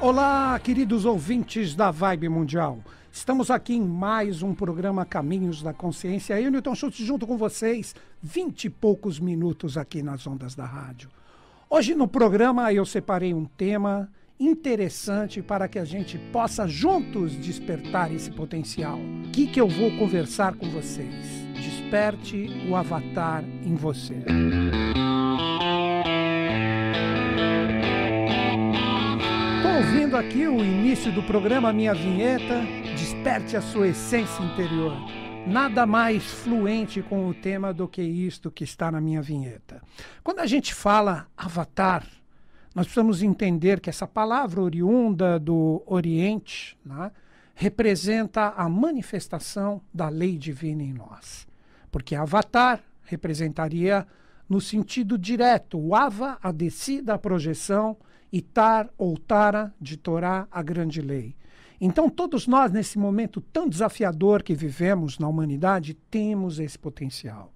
Olá, queridos ouvintes da Vibe Mundial. Estamos aqui em mais um programa Caminhos da Consciência. Eu, Newton Schultz, junto com vocês, vinte e poucos minutos aqui nas ondas da rádio. Hoje no programa eu separei um tema interessante para que a gente possa juntos despertar esse potencial. O que, que eu vou conversar com vocês? Desperte o avatar em você. Estou ouvindo aqui o início do programa, minha vinheta. Desperte a sua essência interior. Nada mais fluente com o tema do que isto que está na minha vinheta. Quando a gente fala avatar, nós precisamos entender que essa palavra oriunda do Oriente né, representa a manifestação da lei divina em nós. Porque avatar representaria no sentido direto, o ava, a descida, a projeção, e tar ou tara, de Torá, a grande lei. Então, todos nós, nesse momento tão desafiador que vivemos na humanidade, temos esse potencial.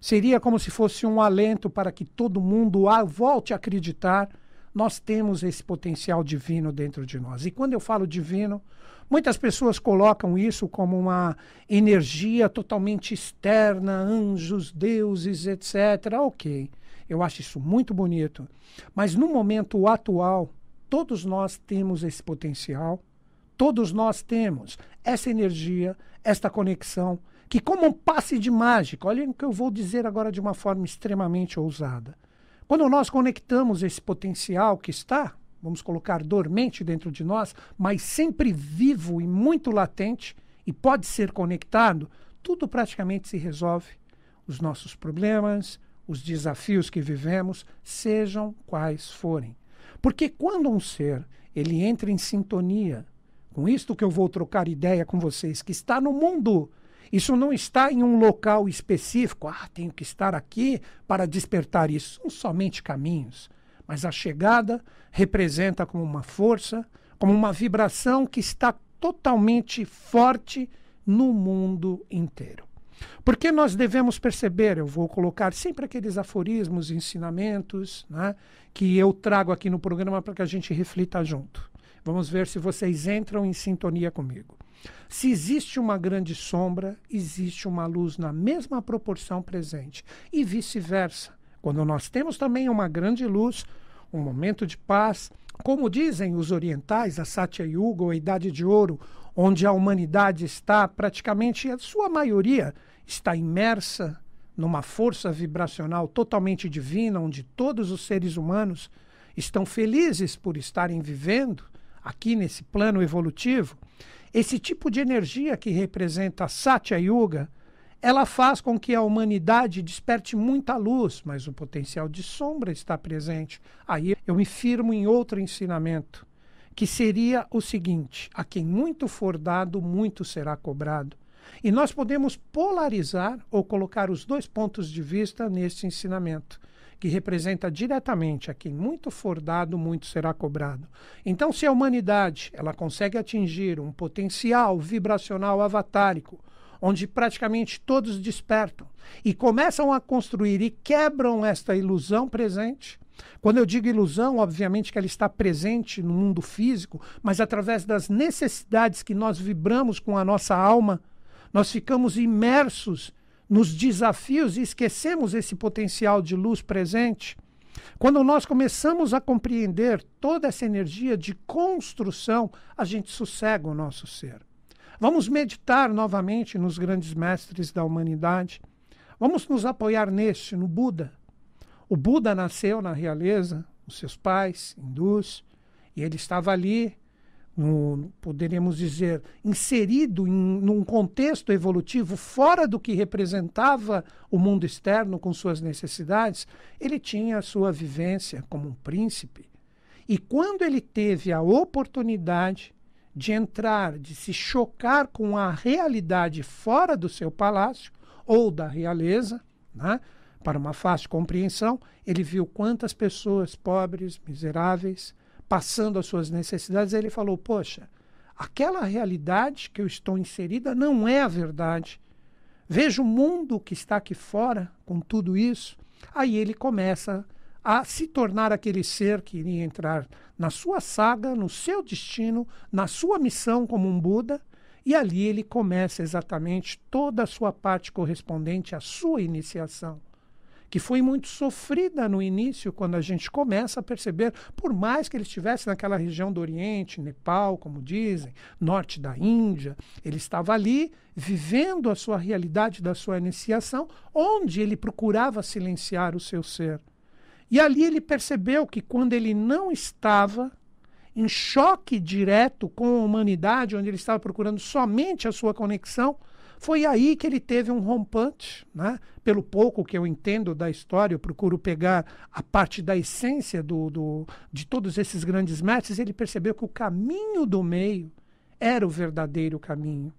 Seria como se fosse um alento para que todo mundo volte a acreditar. Nós temos esse potencial divino dentro de nós. E quando eu falo divino, muitas pessoas colocam isso como uma energia totalmente externa, anjos, deuses, etc. Ok, eu acho isso muito bonito. Mas no momento atual, todos nós temos esse potencial, todos nós temos essa energia, esta conexão que, como um passe de mágica, olha o que eu vou dizer agora de uma forma extremamente ousada. Quando nós conectamos esse potencial que está, vamos colocar dormente dentro de nós, mas sempre vivo e muito latente e pode ser conectado, tudo praticamente se resolve. Os nossos problemas, os desafios que vivemos, sejam quais forem. Porque quando um ser ele entra em sintonia com isto que eu vou trocar ideia com vocês, que está no mundo isso não está em um local específico. Ah, tenho que estar aqui para despertar isso. São somente caminhos. Mas a chegada representa como uma força, como uma vibração que está totalmente forte no mundo inteiro. Porque nós devemos perceber, eu vou colocar sempre aqueles aforismos, ensinamentos, né, que eu trago aqui no programa para que a gente reflita junto. Vamos ver se vocês entram em sintonia comigo. Se existe uma grande sombra, existe uma luz na mesma proporção presente. E vice-versa. Quando nós temos também uma grande luz, um momento de paz, como dizem os orientais, a Satya Yuga, a Idade de Ouro, onde a humanidade está praticamente, a sua maioria, está imersa numa força vibracional totalmente divina, onde todos os seres humanos estão felizes por estarem vivendo aqui nesse plano evolutivo, esse tipo de energia que representa a Satya Yuga, ela faz com que a humanidade desperte muita luz, mas o potencial de sombra está presente. Aí eu me firmo em outro ensinamento, que seria o seguinte: a quem muito for dado, muito será cobrado. E nós podemos polarizar ou colocar os dois pontos de vista nesse ensinamento que representa diretamente a quem muito for dado, muito será cobrado. Então, se a humanidade ela consegue atingir um potencial vibracional avatárico, onde praticamente todos despertam e começam a construir e quebram esta ilusão presente, quando eu digo ilusão, obviamente que ela está presente no mundo físico, mas através das necessidades que nós vibramos com a nossa alma, nós ficamos imersos nos desafios e esquecemos esse potencial de luz presente, quando nós começamos a compreender toda essa energia de construção, a gente sossega o nosso ser. Vamos meditar novamente nos grandes mestres da humanidade. Vamos nos apoiar neste, no Buda. O Buda nasceu na realeza, os seus pais, hindus, e ele estava ali no, poderíamos dizer, inserido em num contexto evolutivo fora do que representava o mundo externo com suas necessidades, ele tinha a sua vivência como um príncipe. E quando ele teve a oportunidade de entrar, de se chocar com a realidade fora do seu palácio ou da realeza, né, para uma fácil compreensão, ele viu quantas pessoas pobres, miseráveis, passando as suas necessidades, ele falou: Poxa, aquela realidade que eu estou inserida não é a verdade. Veja o mundo que está aqui fora com tudo isso. Aí ele começa a se tornar aquele ser que iria entrar na sua saga, no seu destino, na sua missão como um Buda, e ali ele começa exatamente toda a sua parte correspondente à sua iniciação que foi muito sofrida no início, quando a gente começa a perceber, por mais que ele estivesse naquela região do Oriente, Nepal, como dizem, norte da Índia, ele estava ali vivendo a sua realidade da sua iniciação, onde ele procurava silenciar o seu ser. E ali ele percebeu que quando ele não estava em choque direto com a humanidade, onde ele estava procurando somente a sua conexão, foi aí que ele teve um rompante, né? pelo pouco que eu entendo da história, eu procuro pegar a parte da essência do, do, de todos esses grandes mestres, ele percebeu que o caminho do meio era o verdadeiro caminho.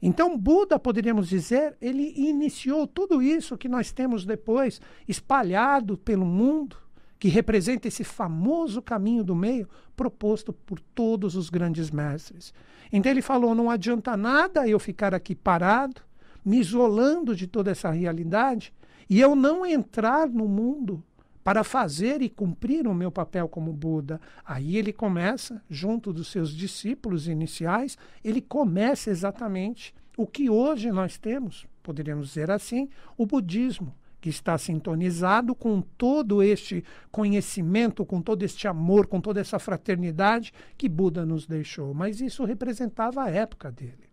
Então, Buda, poderíamos dizer, ele iniciou tudo isso que nós temos depois espalhado pelo mundo, que representa esse famoso caminho do meio proposto por todos os grandes mestres. Então ele falou: não adianta nada eu ficar aqui parado, me isolando de toda essa realidade, e eu não entrar no mundo para fazer e cumprir o meu papel como Buda. Aí ele começa, junto dos seus discípulos iniciais, ele começa exatamente o que hoje nós temos, poderíamos dizer assim, o budismo que está sintonizado com todo este conhecimento, com todo este amor, com toda essa fraternidade que Buda nos deixou. Mas isso representava a época dele.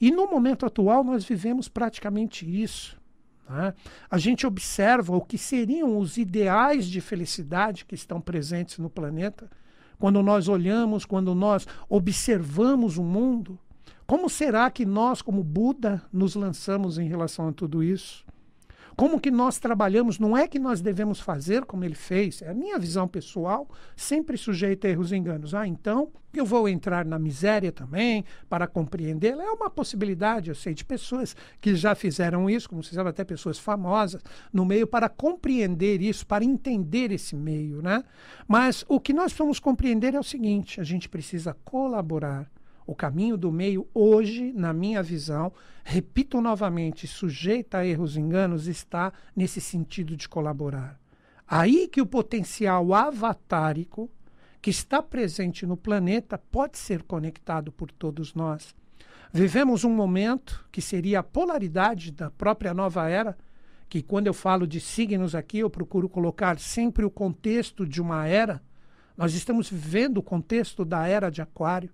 E no momento atual nós vivemos praticamente isso. Né? A gente observa o que seriam os ideais de felicidade que estão presentes no planeta. Quando nós olhamos, quando nós observamos o mundo, como será que nós, como Buda, nos lançamos em relação a tudo isso? Como que nós trabalhamos, não é que nós devemos fazer como ele fez, é a minha visão pessoal, sempre sujeita a erros e enganos. Ah, então eu vou entrar na miséria também para compreendê-la. É uma possibilidade, eu sei, de pessoas que já fizeram isso, como se sabe, até pessoas famosas no meio, para compreender isso, para entender esse meio, né? Mas o que nós vamos compreender é o seguinte: a gente precisa colaborar o caminho do meio, hoje, na minha visão, repito novamente, sujeita a erros e enganos, está nesse sentido de colaborar. Aí que o potencial avatárico que está presente no planeta pode ser conectado por todos nós. Vivemos um momento que seria a polaridade da própria nova era, que quando eu falo de signos aqui, eu procuro colocar sempre o contexto de uma era. Nós estamos vivendo o contexto da era de Aquário.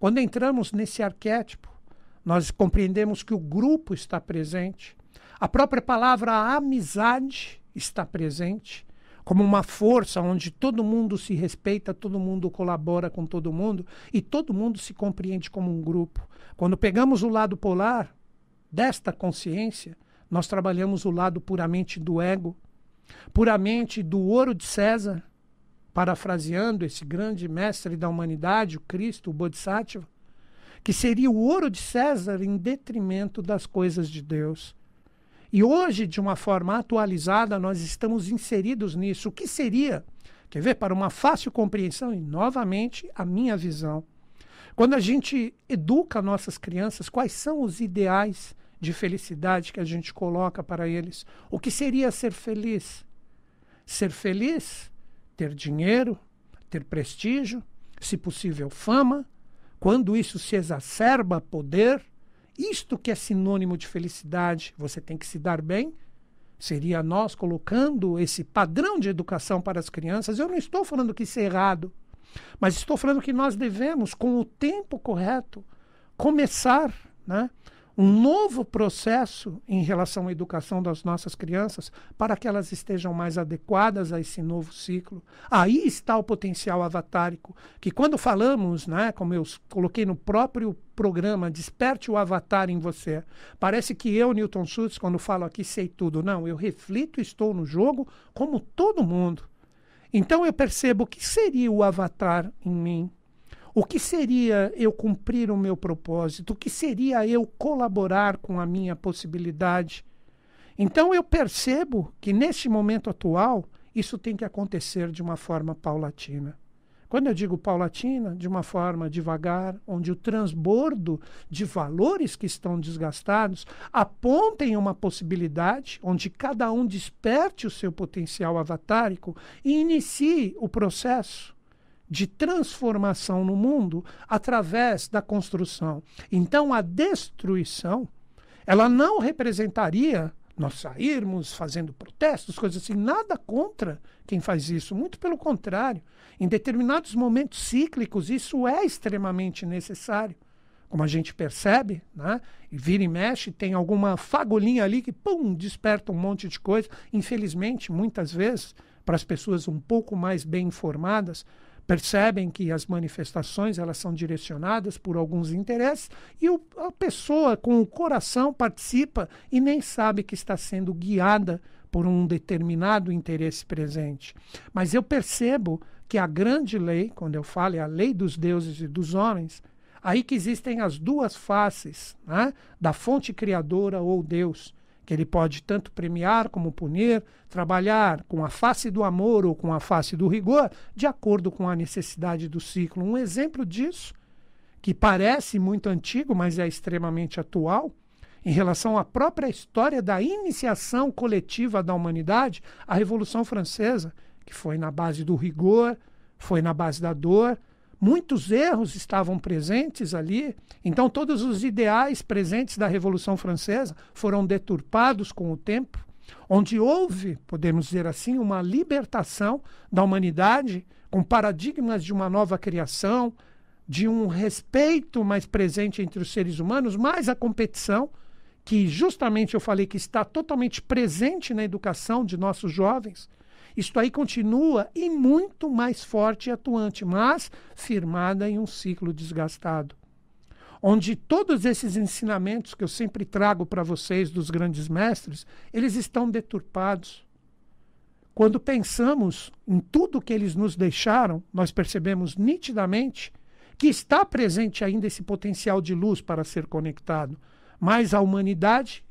Quando entramos nesse arquétipo, nós compreendemos que o grupo está presente, a própria palavra amizade está presente, como uma força onde todo mundo se respeita, todo mundo colabora com todo mundo e todo mundo se compreende como um grupo. Quando pegamos o lado polar desta consciência, nós trabalhamos o lado puramente do ego, puramente do ouro de César, parafraseando esse grande mestre da humanidade, o Cristo, o Bodhisattva, que seria o ouro de César em detrimento das coisas de Deus. E hoje, de uma forma atualizada, nós estamos inseridos nisso. O que seria? Quer ver? Para uma fácil compreensão, e novamente a minha visão. Quando a gente educa nossas crianças, quais são os ideais de felicidade que a gente coloca para eles? O que seria ser feliz? Ser feliz ter dinheiro, ter prestígio, se possível fama, quando isso se exacerba, poder, isto que é sinônimo de felicidade, você tem que se dar bem, seria nós colocando esse padrão de educação para as crianças. Eu não estou falando que isso é errado, mas estou falando que nós devemos, com o tempo correto, começar né, um novo processo em relação à educação das nossas crianças para que elas estejam mais adequadas a esse novo ciclo. Aí está o potencial avatárico, que quando falamos, né, como eu coloquei no próprio programa, desperte o avatar em você. Parece que eu, Newton Schultz, quando falo aqui, sei tudo. Não, eu reflito estou no jogo como todo mundo. Então eu percebo o que seria o avatar em mim, o que seria eu cumprir o meu propósito? O que seria eu colaborar com a minha possibilidade? Então eu percebo que neste momento atual isso tem que acontecer de uma forma paulatina. Quando eu digo paulatina, de uma forma devagar, onde o transbordo de valores que estão desgastados apontem uma possibilidade, onde cada um desperte o seu potencial avatárico e inicie o processo de transformação no mundo através da construção. Então, a destruição, ela não representaria nós sairmos fazendo protestos, coisas assim, nada contra quem faz isso, muito pelo contrário. Em determinados momentos cíclicos, isso é extremamente necessário. Como a gente percebe, né? e vira e mexe, tem alguma fagulhinha ali que, pum, desperta um monte de coisa. Infelizmente, muitas vezes, para as pessoas um pouco mais bem informadas, percebem que as manifestações elas são direcionadas por alguns interesses e o, a pessoa com o coração participa e nem sabe que está sendo guiada por um determinado interesse presente. Mas eu percebo que a grande lei, quando eu falo é a lei dos deuses e dos homens, aí que existem as duas faces né, da fonte criadora ou Deus ele pode tanto premiar como punir, trabalhar com a face do amor ou com a face do rigor, de acordo com a necessidade do ciclo. Um exemplo disso, que parece muito antigo, mas é extremamente atual, em relação à própria história da iniciação coletiva da humanidade, a Revolução Francesa, que foi na base do rigor, foi na base da dor, muitos erros estavam presentes ali. Então, todos os ideais presentes da Revolução Francesa foram deturpados com o tempo, onde houve, podemos dizer assim, uma libertação da humanidade com paradigmas de uma nova criação, de um respeito mais presente entre os seres humanos, mais a competição, que justamente eu falei que está totalmente presente na educação de nossos jovens isto aí continua e muito mais forte e atuante, mas firmada em um ciclo desgastado. Onde todos esses ensinamentos que eu sempre trago para vocês dos grandes mestres, eles estão deturpados. Quando pensamos em tudo que eles nos deixaram, nós percebemos nitidamente que está presente ainda esse potencial de luz para ser conectado, mas a humanidade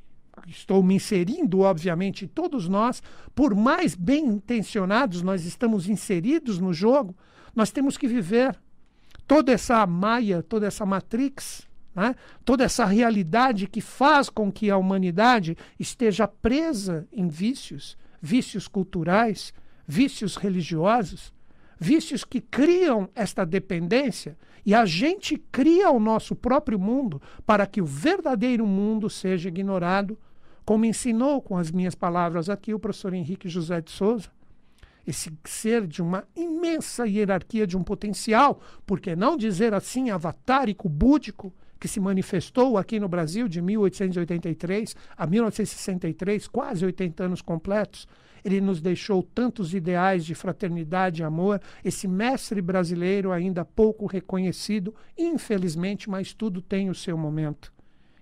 estou me inserindo, obviamente, todos nós, por mais bem intencionados nós estamos inseridos no jogo, nós temos que viver toda essa maia, toda essa matrix, né? toda essa realidade que faz com que a humanidade esteja presa em vícios, vícios culturais, vícios religiosos, vícios que criam esta dependência e a gente cria o nosso próprio mundo para que o verdadeiro mundo seja ignorado como ensinou com as minhas palavras aqui o professor Henrique José de Souza, esse ser de uma imensa hierarquia de um potencial, por que não dizer assim, avatárico, búdico, que se manifestou aqui no Brasil de 1883 a 1963, quase 80 anos completos. Ele nos deixou tantos ideais de fraternidade e amor, esse mestre brasileiro ainda pouco reconhecido, infelizmente, mas tudo tem o seu momento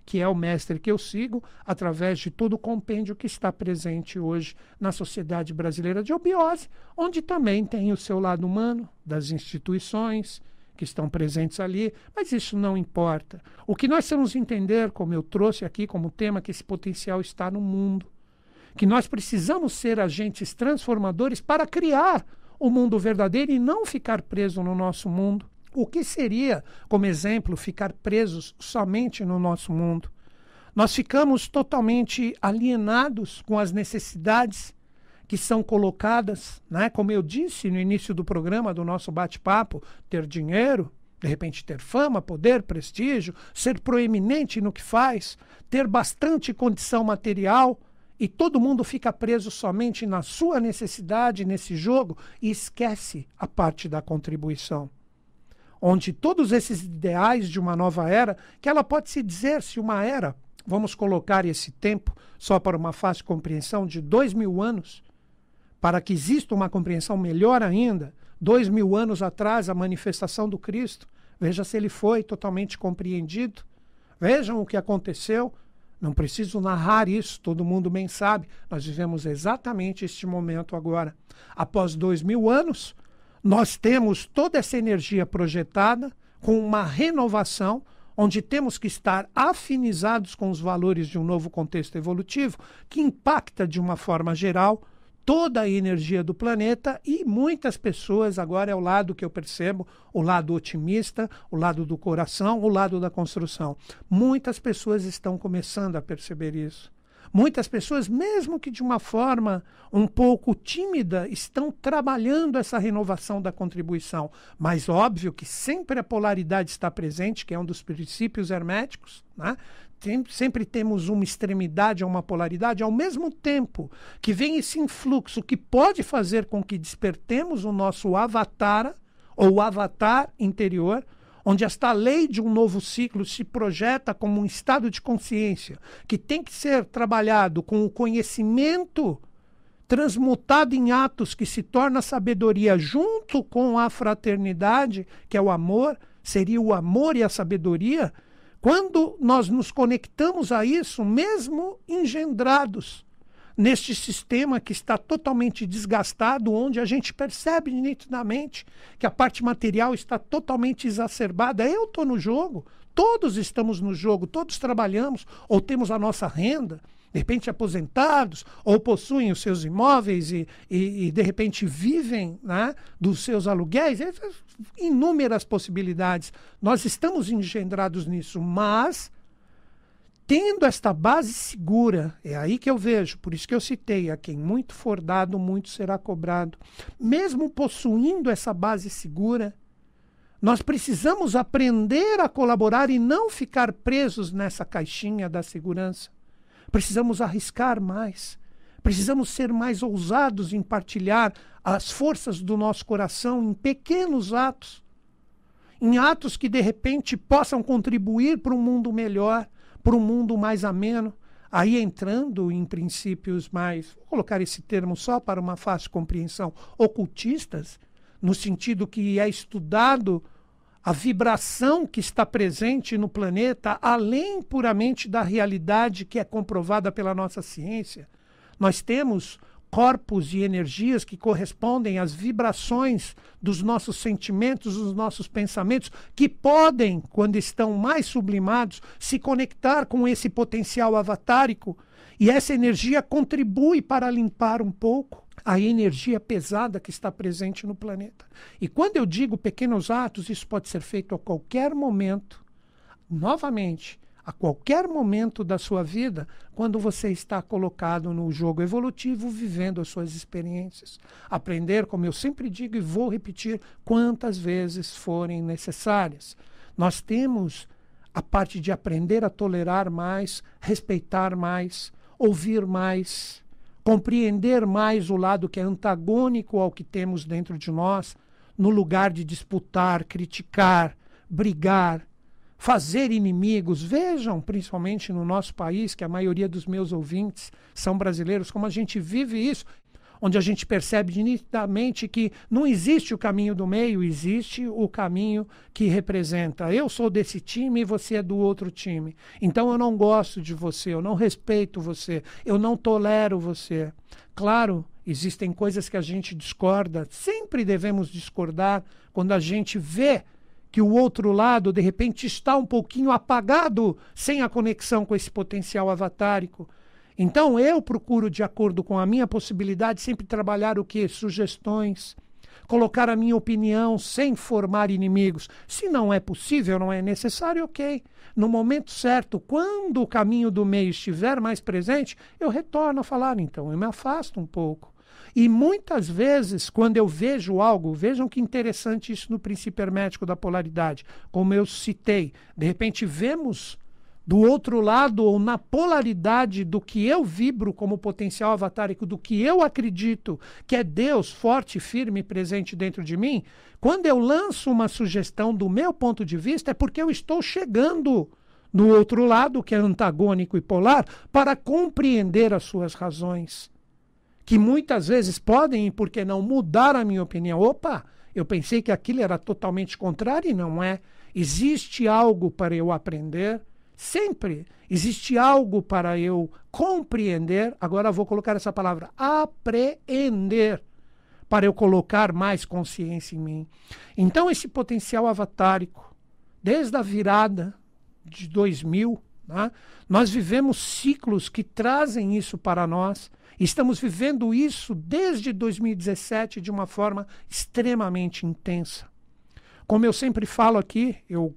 que é o mestre que eu sigo, através de todo o compêndio que está presente hoje na sociedade brasileira de obiose, onde também tem o seu lado humano, das instituições que estão presentes ali, mas isso não importa. O que nós temos que entender, como eu trouxe aqui como tema, que esse potencial está no mundo, que nós precisamos ser agentes transformadores para criar o mundo verdadeiro e não ficar preso no nosso mundo. O que seria, como exemplo, ficar presos somente no nosso mundo? Nós ficamos totalmente alienados com as necessidades que são colocadas, né? como eu disse no início do programa, do nosso bate-papo, ter dinheiro, de repente ter fama, poder, prestígio, ser proeminente no que faz, ter bastante condição material, e todo mundo fica preso somente na sua necessidade nesse jogo e esquece a parte da contribuição onde todos esses ideais de uma nova era, que ela pode se dizer se uma era, vamos colocar esse tempo só para uma fácil compreensão de dois mil anos, para que exista uma compreensão melhor ainda, dois mil anos atrás, a manifestação do Cristo, veja se ele foi totalmente compreendido, vejam o que aconteceu. Não preciso narrar isso, todo mundo bem sabe. Nós vivemos exatamente este momento agora. Após dois mil anos, nós temos toda essa energia projetada com uma renovação, onde temos que estar afinizados com os valores de um novo contexto evolutivo que impacta de uma forma geral toda a energia do planeta e muitas pessoas, agora é o lado que eu percebo, o lado otimista, o lado do coração, o lado da construção. Muitas pessoas estão começando a perceber isso. Muitas pessoas, mesmo que de uma forma um pouco tímida, estão trabalhando essa renovação da contribuição. Mas óbvio que sempre a polaridade está presente, que é um dos princípios herméticos, né? sempre temos uma extremidade a uma polaridade, ao mesmo tempo que vem esse influxo que pode fazer com que despertemos o nosso avatar, ou avatar interior, onde esta lei de um novo ciclo se projeta como um estado de consciência que tem que ser trabalhado com o conhecimento transmutado em atos que se torna sabedoria junto com a fraternidade, que é o amor, seria o amor e a sabedoria, quando nós nos conectamos a isso, mesmo engendrados neste sistema que está totalmente desgastado, onde a gente percebe nitidamente que a parte material está totalmente exacerbada. Eu estou no jogo, todos estamos no jogo, todos trabalhamos ou temos a nossa renda de repente aposentados, ou possuem os seus imóveis e, e, e de repente vivem né, dos seus aluguéis, inúmeras possibilidades. Nós estamos engendrados nisso, mas tendo esta base segura, é aí que eu vejo, por isso que eu citei, a quem muito for dado, muito será cobrado. Mesmo possuindo essa base segura, nós precisamos aprender a colaborar e não ficar presos nessa caixinha da segurança. Precisamos arriscar mais. Precisamos ser mais ousados em partilhar as forças do nosso coração em pequenos atos, em atos que de repente possam contribuir para um mundo melhor, para um mundo mais ameno. Aí entrando em princípios mais, vou colocar esse termo só para uma fácil compreensão, ocultistas, no sentido que é estudado a vibração que está presente no planeta, além puramente da realidade que é comprovada pela nossa ciência. Nós temos corpos e energias que correspondem às vibrações dos nossos sentimentos, dos nossos pensamentos, que podem, quando estão mais sublimados, se conectar com esse potencial avatárico. E essa energia contribui para limpar um pouco a energia pesada que está presente no planeta. E quando eu digo pequenos atos, isso pode ser feito a qualquer momento, novamente, a qualquer momento da sua vida, quando você está colocado no jogo evolutivo, vivendo as suas experiências. Aprender, como eu sempre digo e vou repetir quantas vezes forem necessárias. Nós temos a parte de aprender a tolerar mais, respeitar mais, ouvir mais compreender mais o lado que é antagônico ao que temos dentro de nós, no lugar de disputar, criticar, brigar, fazer inimigos. Vejam, principalmente no nosso país, que a maioria dos meus ouvintes são brasileiros, como a gente vive isso onde a gente percebe nitidamente que não existe o caminho do meio, existe o caminho que representa. Eu sou desse time e você é do outro time. Então eu não gosto de você, eu não respeito você, eu não tolero você. Claro, existem coisas que a gente discorda, sempre devemos discordar quando a gente vê que o outro lado, de repente, está um pouquinho apagado, sem a conexão com esse potencial avatárico. Então eu procuro, de acordo com a minha possibilidade, sempre trabalhar o que? Sugestões, colocar a minha opinião sem formar inimigos. Se não é possível, não é necessário, ok. No momento certo, quando o caminho do meio estiver mais presente, eu retorno a falar, então eu me afasto um pouco. E muitas vezes, quando eu vejo algo, vejam que interessante isso no princípio hermético da polaridade, como eu citei, de repente vemos do outro lado, ou na polaridade do que eu vibro como potencial avatárico, do que eu acredito que é Deus forte, firme presente dentro de mim, quando eu lanço uma sugestão do meu ponto de vista, é porque eu estou chegando no outro lado, que é antagônico e polar, para compreender as suas razões. Que muitas vezes podem, e por que não, mudar a minha opinião. Opa, eu pensei que aquilo era totalmente contrário e não é. Existe algo para eu aprender Sempre existe algo para eu compreender. Agora vou colocar essa palavra, apreender, para eu colocar mais consciência em mim. Então, esse potencial avatárico, desde a virada de 2000, Né? Nós vivemos ciclos que trazem isso para nós. Estamos vivendo isso desde 2017 de uma forma extremamente intensa. Como eu sempre falo aqui, eu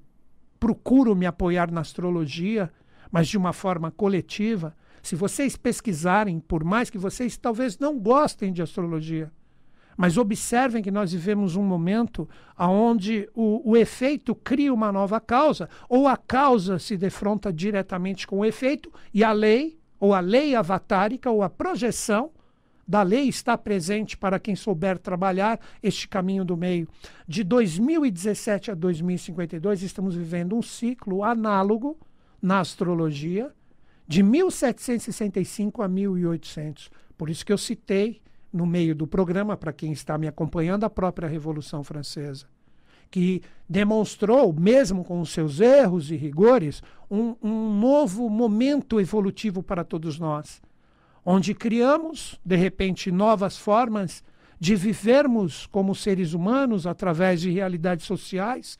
procuro me apoiar na astrologia, mas de uma forma coletiva. Se vocês pesquisarem, por mais que vocês talvez não gostem de astrologia, mas observem que nós vivemos um momento onde o, o, efeito cria uma nova causa, ou a causa se defronta diretamente com o efeito, e a lei, ou a lei avatárica, ou a projeção da lei está presente para quem souber trabalhar este caminho do meio. De 2017 a 2052, estamos vivendo um ciclo análogo na astrologia de 1765 a 1800. Por isso que eu citei no meio do programa, para quem está me acompanhando, a própria Revolução Francesa, que demonstrou, mesmo com os seus erros e rigores, um, um novo momento evolutivo para todos nós onde criamos, de repente, novas formas de vivermos como seres humanos através de realidades sociais.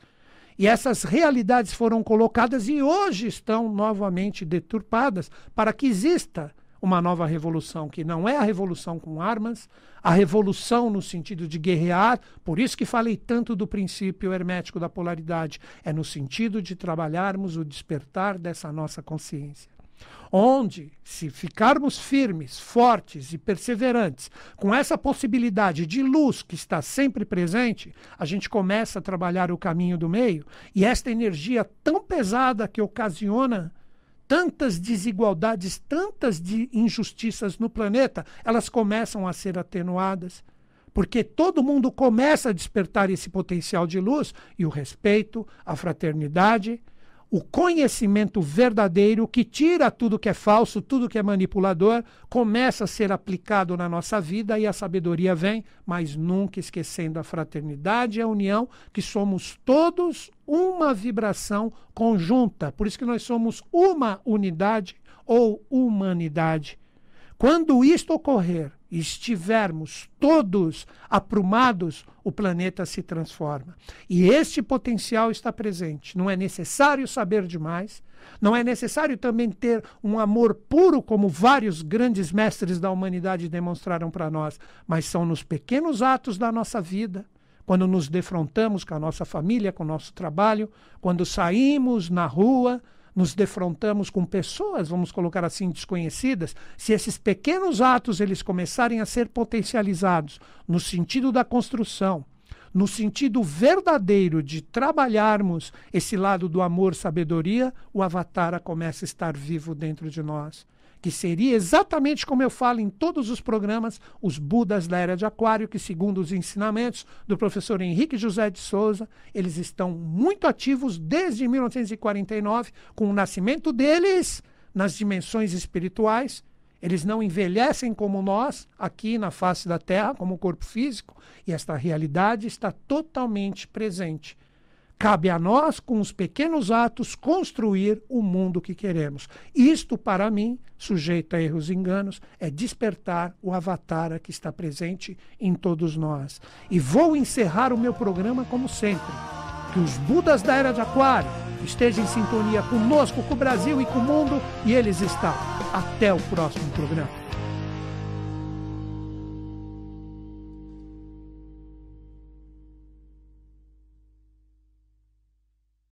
E essas realidades foram colocadas e hoje estão novamente deturpadas para que exista uma nova revolução, que não é a revolução com armas, a revolução no sentido de guerrear, por isso que falei tanto do princípio hermético da polaridade, é no sentido de trabalharmos o despertar dessa nossa consciência. Onde, se ficarmos firmes, fortes e perseverantes, com essa possibilidade de luz que está sempre presente, a gente começa a trabalhar o caminho do meio. E esta energia tão pesada que ocasiona tantas desigualdades, tantas de injustiças no planeta, elas começam a ser atenuadas. Porque todo mundo começa a despertar esse potencial de luz e o respeito, a fraternidade, o conhecimento verdadeiro que tira tudo que é falso, tudo que é manipulador, começa a ser aplicado na nossa vida e a sabedoria vem, mas nunca esquecendo a fraternidade e a união, que somos todos uma vibração conjunta. Por isso que nós somos uma unidade ou humanidade. Quando isto ocorrer, estivermos todos aprumados, o planeta se transforma. E este potencial está presente. Não é necessário saber demais, não é necessário também ter um amor puro, como vários grandes mestres da humanidade demonstraram para nós, mas são nos pequenos atos da nossa vida. Quando nos defrontamos com a nossa família, com o nosso trabalho, quando saímos na rua, nos defrontamos com pessoas, vamos colocar assim, desconhecidas, se esses pequenos atos eles começarem a ser potencializados no sentido da construção, no sentido verdadeiro de trabalharmos esse lado do amor, sabedoria, o avatar começa a estar vivo dentro de nós que seria exatamente como eu falo em todos os programas, os Budas da Era de Aquário, que, segundo os ensinamentos do professor Henrique José de Souza, eles estão muito ativos desde 1949, com o nascimento deles nas dimensões espirituais. Eles não envelhecem como nós, aqui na face da Terra, como corpo físico, e esta realidade está totalmente presente Cabe a nós, com os pequenos atos, construir o mundo que queremos. Isto, para mim, sujeito a erros e enganos, é despertar o avatar que está presente em todos nós. E vou encerrar o meu programa como sempre. Que os Budas da Era de Aquário estejam em sintonia conosco, com o Brasil e com o mundo, e eles estão. Até o próximo programa.